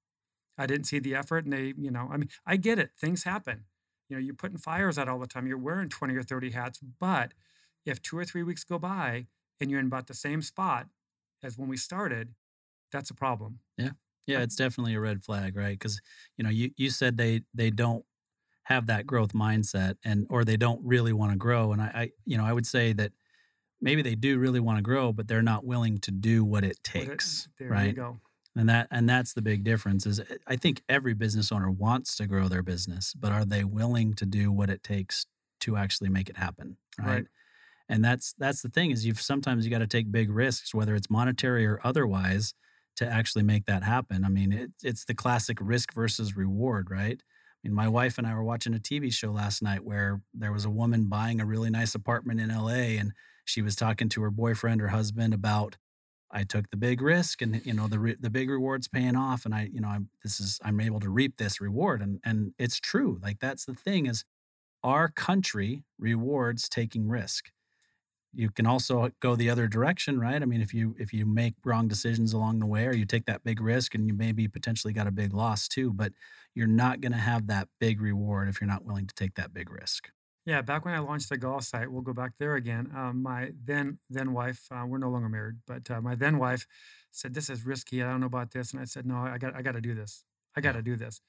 I didn't see the effort. And they, you know, I mean, I get it. Things happen. You know, you're putting fires out all the time. You're wearing 20 or 30 hats. But if two or three weeks go by and you're in about the same spot as when we started, that's a problem. Yeah, Yeah. it's definitely a red flag, right? Because you know, you you said they they don't have that growth mindset, and or they don't really want to grow. And I, I, you know, I would say that maybe they do really want to grow, but they're not willing to do what it What it- takes, there you right? go. And that and that's the big difference. Is uh, I think every business owner wants to grow their business, but are they willing to do what it takes to actually make it happen, right? Right. And that's that's the thing is you've sometimes you got to take big risks, whether it's monetary or otherwise, to actually make that happen. I mean, it, it's the classic risk versus reward, right? I mean, my wife and I were watching a TV show last night where there was a woman buying a really nice apartment in LA, and she was talking to her boyfriend or husband about, I took the big risk, and you know the re- the big reward's paying off, and I, you know, I'm this is I'm able to reap this reward, and and it's true. Like that's the thing is, our country rewards taking risk you can also go the other direction right i mean if you if you make wrong decisions along the way or you take that big risk and you maybe potentially got a big loss too but you're not going to have that big reward if you're not willing to take that big risk Yeah, back when I launched the golf site, we'll go back there again. Um, my then then wife, uh, we're no longer married, but uh, my then wife said, "This is risky. I don't know about this." And I said, "No, I got I got to do this. I got to do this."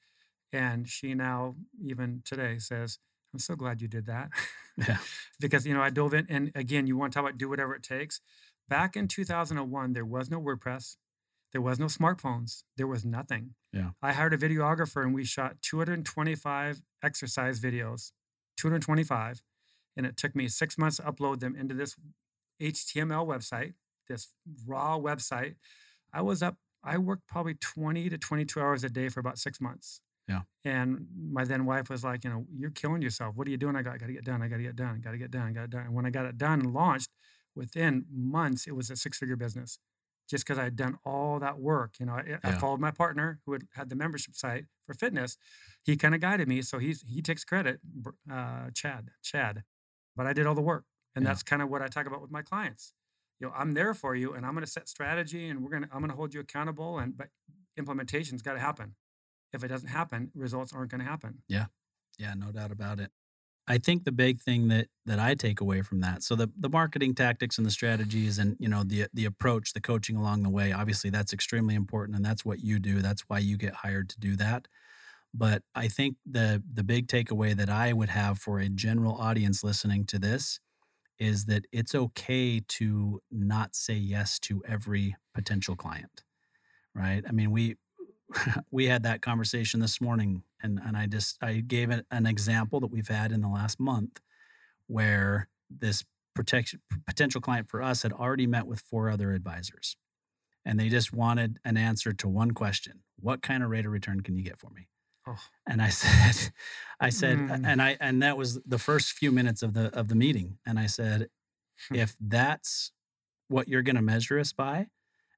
And she now even today says, "I'm so glad you did that." Yeah. because you know I dove in, and again, you want to talk about do whatever it takes. Back in 2001, there was no WordPress, there was no smartphones, there was nothing. Yeah. I hired a videographer, and we shot 225 exercise videos 225 and it took me six months to upload them into this html website this raw website i was up i worked probably 20 to 22 hours a day for about six months Yeah. and my then wife was like you know you're killing yourself. What are you doing? I got, I got to get done. I got to get done. I got to get done. Got to done. And when i got it done and launched within months it was a six figure business just because i had done all that work you know I, I followed my partner who had had the membership site for fitness. He kind of guided me so he's he takes credit uh, chad chad. But i did all the work and Yeah. that's kind of what i talk about with my clients. You know i'm there for you and i'm going to set strategy and we're going to i'm going to hold you accountable and but implementation's got to happen if it doesn't happen results aren't going to happen. Yeah. Yeah, no doubt about it. I think the big thing that that i take away from that so the the marketing tactics and the strategies and you know the the approach the coaching along the way obviously that's extremely important and that's what you do. That's why you get hired to do that. But i think the the big takeaway that i would have for a general audience listening to this is that it's okay to not say yes to every potential client right? I mean we we had that conversation this morning and and i just i gave it an example that we've had in the last month where this protection potential client for us had already met with four other advisors and they just wanted an answer to one question what kind of rate of return can you get for me oh and I said, I said, Mm. and I, and that was the first few minutes of the of the meeting. And I said, Hmm. if that's what you're going to measure us by,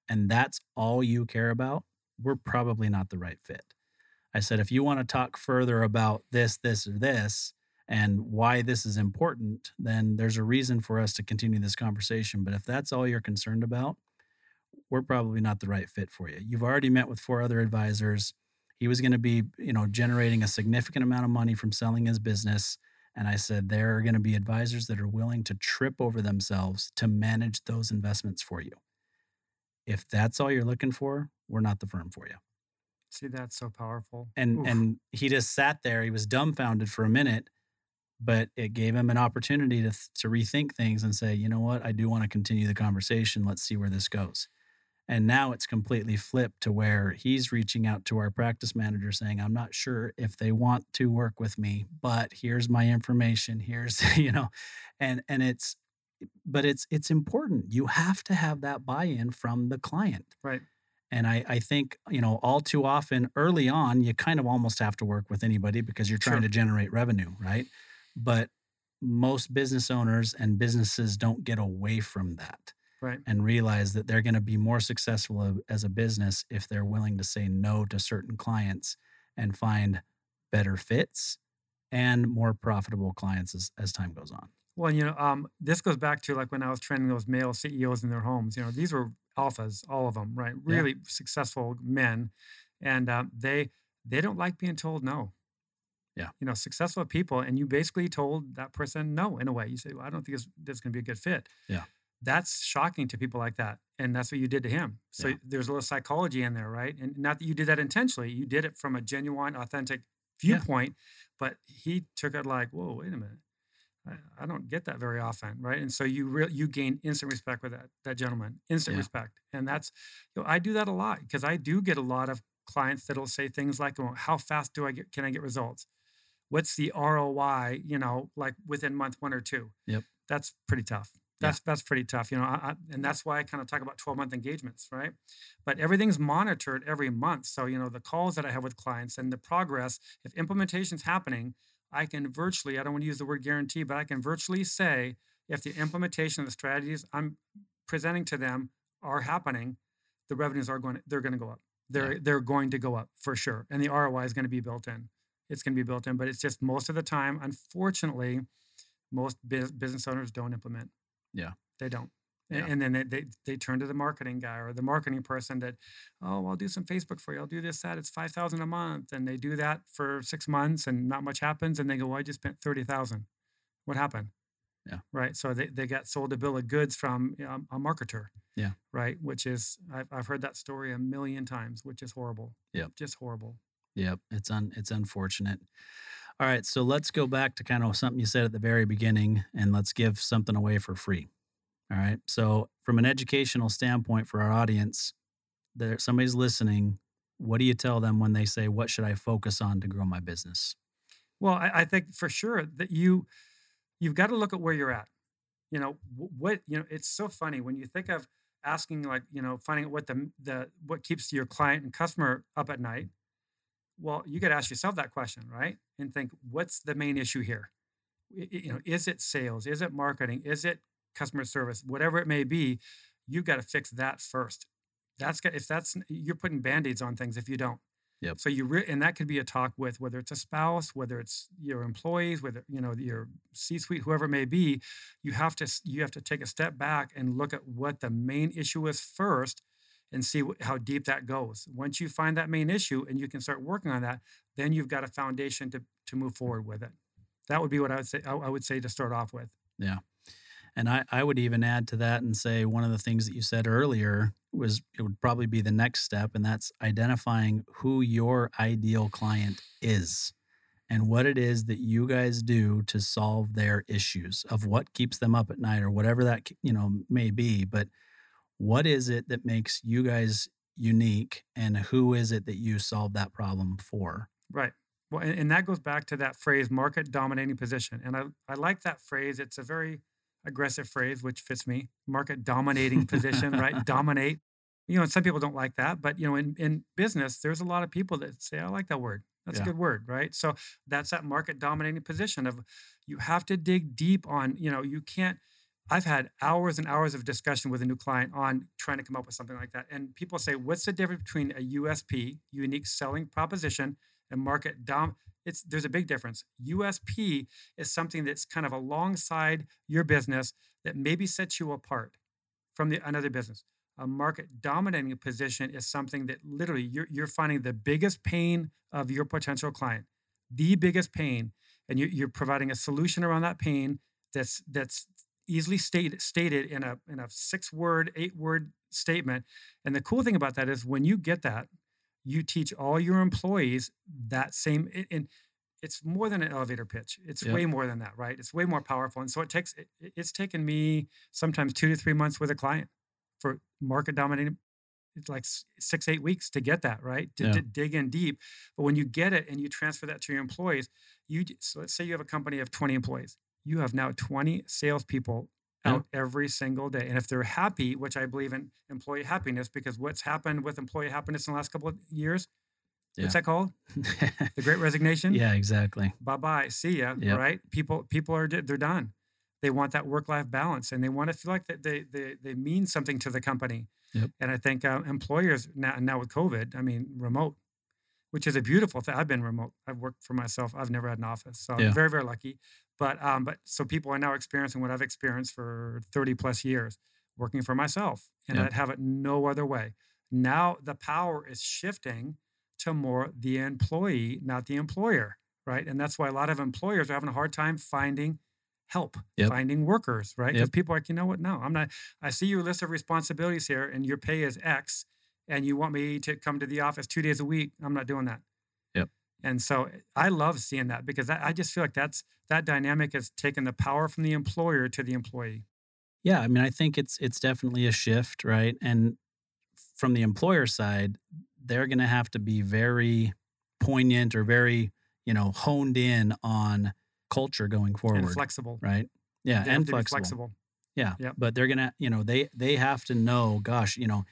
and that's all you care about, we're probably not the right fit. I said, if you want to talk further about this, this, or this, and why this is important, then there's a reason for us to continue this conversation. But if that's all you're concerned about, we're probably not the right fit for you. You've already met with four other advisors he was going to be you know generating a significant amount of money from selling his business and i said there are going to be advisors that are willing to trip over themselves to manage those investments for you if that's all you're looking for we're not the firm for you see that's so powerful and Oof. and he just sat there he was dumbfounded for a minute but it gave him an opportunity to to rethink things and say, you know what, I do want to continue the conversation. Let's see where this goes. And now it's completely flipped to where he's reaching out to our practice manager saying, I'm not sure if they want to work with me, but here's my information. Here's, you know, and and it's but it's it's important. You have to have that buy-in from the client. Right. And I, I think, you know, all too often early on, you kind of almost have to work with anybody because you're trying Sure. to generate revenue, right? But most business owners and businesses don't get away from that Right. and realize that they're going to be more successful as a business if they're willing to say no to certain clients and find better fits and more profitable clients as, as time goes on. Well, you know, um, this goes back to like when I was training those male CEOs in their homes. You know, these were alphas, all of them, right? Yeah. Really successful men, and um, they they don't like being told no. Yeah. You know, successful people, and you basically told that person no in a way. You say, well, "I don't think this, this is going to be a good fit." Yeah. That's shocking to people like that, and that's what you did to him. So Yeah. there's a little psychology in there, right? And not that you did that intentionally. You did it from a genuine, authentic Yeah. viewpoint, but he took it like, "Whoa, wait a minute." I, don't get that very often, right? And so you re- you gain instant respect with that that gentleman, instant Yeah. respect, and that's you know I do that a lot because I do get a lot of clients that'll say things like, well, "How fast do I get? Can I get results? What's the ROI? You know, like within month one or two? Yep. That's pretty tough. Yeah. That's that's pretty tough, you know, I, I, and that's why I kind of talk about twelve month engagements, right? But everything's monitored every month, so you know the calls that I have with clients and the progress. If implementation's happening, I can virtually, I don't want to use the word guarantee, but I can virtually say if the implementation of the strategies I'm presenting to them are happening, the revenues are going to, they're going to go up. They're they're going to go up for sure. And the ROI is going to be built in. It's going to be built in, but it's just most of the time, unfortunately, most business owners don't implement. Yeah. They don't. Yeah. And then they, they they turn to the marketing guy or the marketing person that, oh, I'll do some Facebook for you. I'll do this, that. It's five thousand a month, and they do that for six months, and not much happens. And they go, well, I just spent thirty thousand. What happened? Yeah. Right. So they, they got sold a bill of goods from um, a marketer. Yeah. Right. Which is I've I've heard that story a million times, which is horrible. Yep. Just horrible. Yep, it's un it's unfortunate. All right, so let's go back to kind of something you said at the very beginning and let's give something away for free. All right. So from an educational standpoint for our audience, there somebody's listening, what do you tell them when they say, What should I focus on to grow my business? Well, I, I think for sure that you you've got to look at where you're at. You know what you know. It's so funny when you think of asking like you know finding out what the the what keeps your client and customer up at night. Well, you got to ask yourself that question, right? And think, what's the main issue here? You know, is it sales? Is it marketing? Is it customer service? Whatever it may be, you've got to fix that first. That's got if that's you're putting band-aids on things if you don't. Yep. So you re- and that could be a talk with whether it's a spouse, whether it's your employees, whether you know your C-suite, whoever it may be. You have to you have to take a step back and look at what the main issue is first, and see wh- how deep that goes. Once you find that main issue and you can start working on that, then you've got a foundation to to move forward with it. That would be what I would say. I, I would say to start off with. Yeah. And I, I would even add to that and say one of the things that you said earlier was it would probably be the next step, and that's identifying who your ideal client is and what it is that you guys do to solve their issues of what keeps them up at night or whatever that you know may be. But what is it that makes you guys unique and who is it that you solve that problem for? Right. Well, and, that goes back to that phrase, market dominating position. And I, I like that phrase. It's a very aggressive phrase, which fits me. Market dominating position, right? Dominate. You know, and some people don't like that, but you know, in, in business, there's a lot of people that say, I like that word. That's Yeah. a good word, right? So that's that market dominating position of you have to dig deep on, you know, you can't. I've had hours and hours of discussion with a new client on trying to come up with something like that. And people say, what's the difference between a USP, unique selling proposition, and market dom it's there's a big difference. Usp is something that's kind of alongside your business that maybe sets you apart from the another business. A market dominating position is something that literally you're, you're finding the biggest pain of your potential client the biggest pain and you, you're providing a solution around that pain that's that's easily stated stated in a in a six word eight word statement. And the cool thing about that is when you get that you teach all your employees that same and it's more than an elevator pitch. It's Yep. way more than that, right? It's way more powerful. And so it takes it- it's taken me sometimes two to three months with a client for market dominating. It's like six, eight weeks to get that, right? To, Yeah. to dig in deep. But when you get it and you transfer that to your employees, you so let's say you have a company of 20 employees. You have now 20 salespeople Yeah. out every single day. And if they're happy, which I believe in employee happiness, because what's happened with employee happiness in the last couple of years, Yeah. what's that called? The Great Resignation. yeah, exactly. Bye bye. See ya. Yep. Right. People people are they're done. They want that work life balance, and they want to feel like that they they they mean something to the company. Yep. And I think uh, employers now now with COVID, I mean remote, which is a beautiful thing. I've been remote. I've worked for myself. I've never had an office, so Yeah. I'm very very lucky. But um, but so people are now experiencing what I've experienced for 30 plus years, working for myself, and Yep. I'd have it no other way. Now the power is shifting to more the employee, not the employer, right? And that's why a lot of employers are having a hard time finding help, Yep. finding workers, right? Because Yep. people are like, you know what? No, I'm not. I see your list of responsibilities here, and your pay is X, and you want me to come to the office two days a week. I'm not doing that. And so I love seeing that because I, I just feel like that's that dynamic has taken the power from the employer to the employee. Yeah, I mean, I think it's it's definitely a shift, right? And from the employer side, they're going to have to be very poignant or very, you know, honed in on culture going forward And flexible. right? Yeah, and flexible. flexible. Yeah, Yep. but they're gonna, you know, they they have to know. Gosh, you know,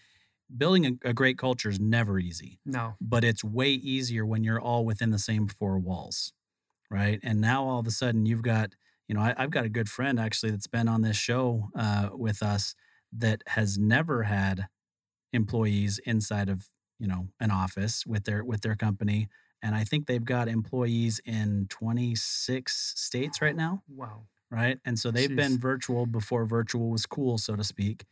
building a, a great culture is never easy, No. but it's way easier when you're all within the same four walls, right? And now all of a sudden you've got, you know, I, I've got a good friend actually that's been on this show uh, with us that has never had employees inside of you know an office with their with their company and i think they've got employees in 26 states right now Wow. right and so they've been virtual before virtual was cool so to speak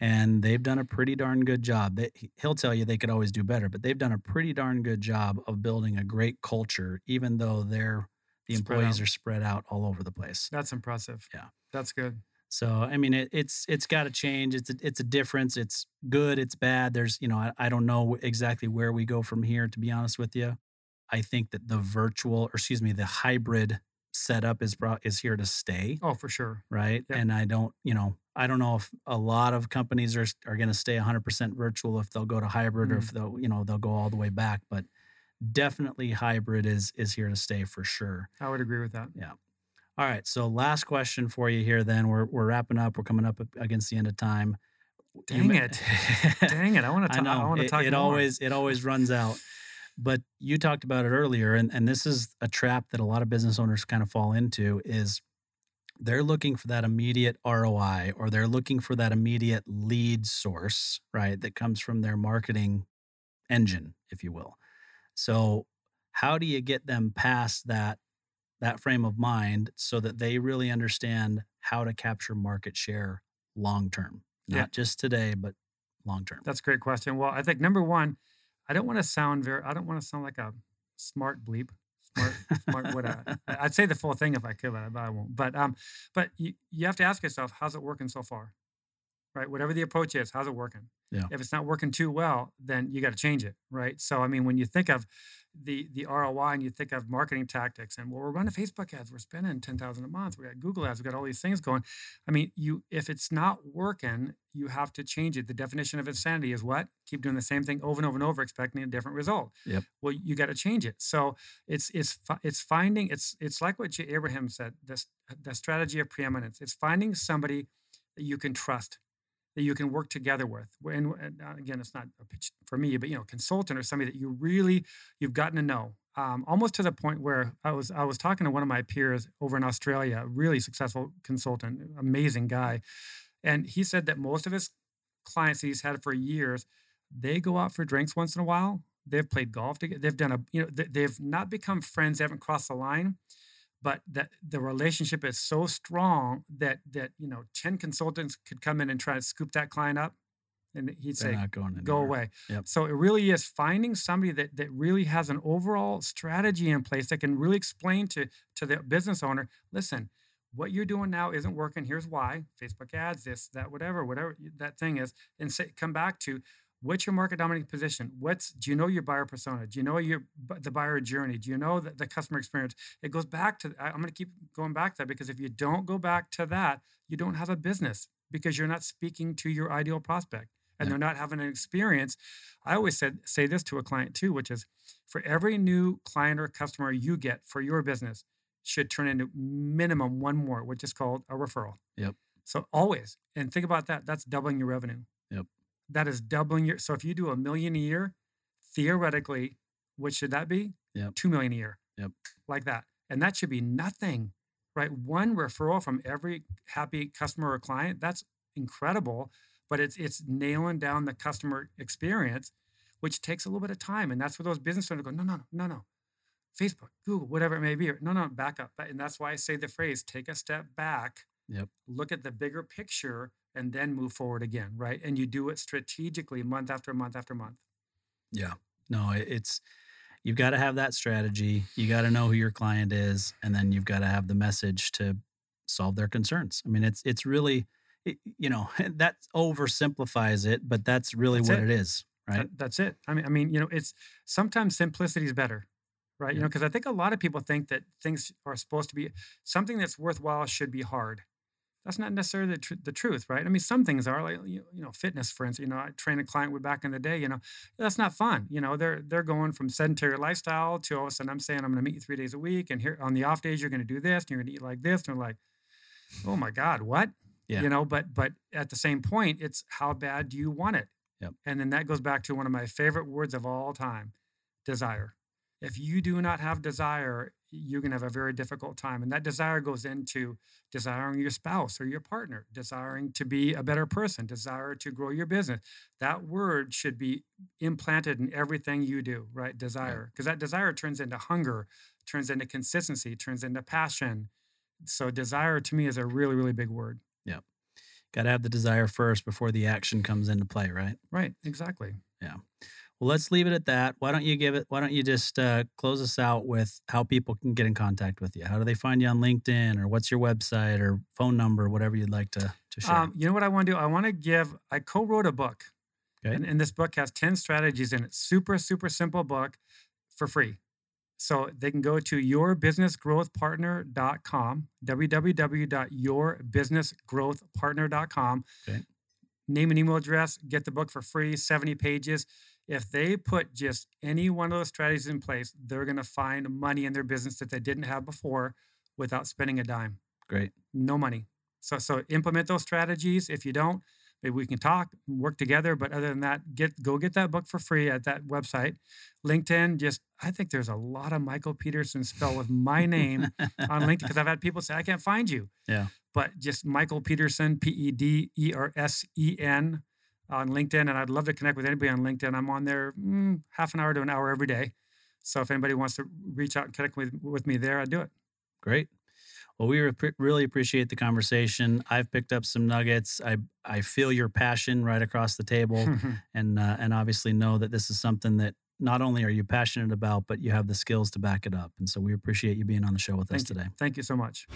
and they've done a pretty darn good job they, he- he'll tell you they could always do better but they've done a pretty darn good job of building a great culture even though they're the Spread employees out. are spread out all over the place That's impressive. Yeah. That's good. so I mean, it, it's it's got to change. It's a, it's a difference. It's good. It's bad. There's you know I, I don't know exactly where we go from here. To be honest with you, I think that the virtual or excuse me the hybrid setup is brought is here to stay, Oh, for sure. right? Yep. And I don't you know I don't know if a lot of companies are are going to stay 100% virtual if they'll go to hybrid or Mm. if they'll you know they'll go all the way back, but definitely hybrid is is here to stay for sure. I would agree with that. Yeah. All right. So last question for you here. Then we're we're wrapping up. We're coming up against the end of time. Dang ma- it. Dang it. I want to talk. know I want to it, talk it more. always it always runs out. But you talked about it earlier, and and this is a trap that a lot of business owners kind of fall into is they're looking for that immediate ROI or they're looking for that immediate lead source, right? That comes from their marketing engine, if you will. So how do you get them past that that frame of mind so that they really understand how to capture market share long term? Not Yeah. just today, but long term. That's a great question. Well, I think number one, I don't want to sound very. I don't want to sound like a smart bleep. Smart, smart. What? I- I'd say the full thing if I could, but I, but I won't. But um, but you, you have to ask yourself, how's it working so far? Right. Whatever the approach is, how's it working? Yeah. If it's not working too well, then you got to change it. Right. So I mean, when you think of the the ROI and you think of marketing tactics and well, we're running Facebook ads, we're spending ten thousand a month, we got Google ads, we got all these things going. I mean, you if it's not working, you have to change it. The definition of insanity is what? Keep doing the same thing over and over and over, expecting a different result. Yep. Well, you got to change it. So it's it's it's finding it's it's like what J. Abraham said. This the strategy of preeminence. It's finding somebody that you can trust, that you can work together with. And, uh, again, it's not a pitch for me, but you know, consultant or somebody that you really you've gotten to know. Um, almost to the point where I was I was talking to one of my peers over in Australia, a really successful consultant, amazing guy, and he said that most of his clients that he's had for years, they go out for drinks once in a while. They've played golf together. They've done a you know they've not become friends. They haven't crossed the line, but that the relationship is so strong that that you know ten consultants could come in and try to scoop that client up, and he'd They're say go away. Yep. So it really is finding somebody that that really has an overall strategy in place that can really explain to to the business owner, listen, what you're doing now isn't working. Here's why. Facebook ads, this, that, whatever, whatever that thing is, and say, come back to What's your market dominating position? What's do you know your buyer persona? Do you know your the buyer journey? Do you know the, the customer experience? It goes back to I'm going to keep going back to that because if you don't go back to that, you don't have a business because you're not speaking to your ideal prospect and yeah. they're not having an experience. I always said say this to a client too, which is for every new client or customer you get for your business should turn into minimum one more, which is called a referral. Yep. So always, and think about that. That's doubling your revenue. That is doubling your. So if you do a million a year, theoretically, what should that be? Yep. Two million a year. Yep. Like that. And that should be nothing, right? One referral from every happy customer or client. That's incredible. But it's it's nailing down the customer experience, which takes a little bit of time. And that's where those business owners go, no, no, no, no. Facebook, Google, whatever it may be. Or, No, no, back up. And that's why I say the phrase take a step back, yep. look at the bigger picture, and then move forward again, right? And you do it strategically month after month after month. Yeah. No, it's you've got to have that strategy. You got to know who your client is and then you've got to have the message to solve their concerns. I mean, it's it's really it, you know, that oversimplifies it, but that's really that's what it. it is, right? That, that's it. I mean I mean, you know, it's sometimes simplicity is better. Right? You know, because I think a lot of people think that things are supposed to be something that's worthwhile should be hard that's not necessarily the, tr- the truth, right? I mean, some things are like you, you know, fitness, for instance. You know, I trained a client with back in the day. You know, that's not fun. You know, they're they're going from sedentary lifestyle to all of a sudden I'm saying I'm going to meet you three days a week, and here on the off days you're going to do this, and you're going to eat like this, and they're like, oh my god, what? Yeah. You know, but but at the same point, it's how bad do you want it? Yep. And then that goes back to one of my favorite words of all time, desire. If you do not have desire, you're going to have a very difficult time. And that desire goes into desiring your spouse or your partner, desiring to be a better person, desire to grow your business. That word should be implanted in everything you do, right? Desire. Because that desire turns into hunger, turns into consistency, turns into passion. So desire to me is a really, really big word. Yeah. Got to have the desire first before the action comes into play, right? Right. Exactly. Yeah. Well, let's leave it at that. Why don't you give it? Why don't you just uh, close us out with how people can get in contact with you? How do they find you on LinkedIn, or what's your website, or phone number, whatever you'd like to to share? Um, you know what I want to do? I want to give. I co-wrote a book, okay. and, and this book has ten strategies in it. Super, super simple book for free. So they can go to yourbusinessgrowthpartner.com, www.yourbusinessgrowthpartner.com. Okay. Name and email address, get the book for free, 70 pages if they put just any one of those strategies in place, they're going to find money in their business that they didn't have before without spending a dime. Great. No money. So so implement those strategies. If you don't, maybe we can talk, work together. But other than that, get go get that book for free at that website. LinkedIn, just I think there's a lot of Michael Peterson spelled with my name on LinkedIn because I've had people say I can't find you. Yeah. But just Michael Pedersen, P E D E R S E N on LinkedIn, and I'd love to connect with anybody on LinkedIn. I'm on there mm, half an hour to an hour every day. So if anybody wants to reach out and connect with, with me there, I'd do it. Great. Well, we re- really appreciate the conversation. I've picked up some nuggets. I I feel your passion right across the table, and uh, and obviously know that this is something that not only are you passionate about, but you have the skills to back it up. And so we appreciate you being on the show with Thank us you. today. Thank you so much.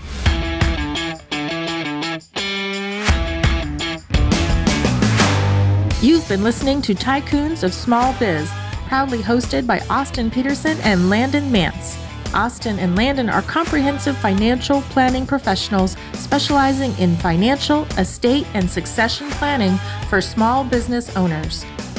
You've been listening to Tycoons of Small Biz, proudly hosted by Austin Peterson and Landon Mance. Austin and Landon are comprehensive financial planning professionals specializing in financial, estate, and succession planning for small business owners.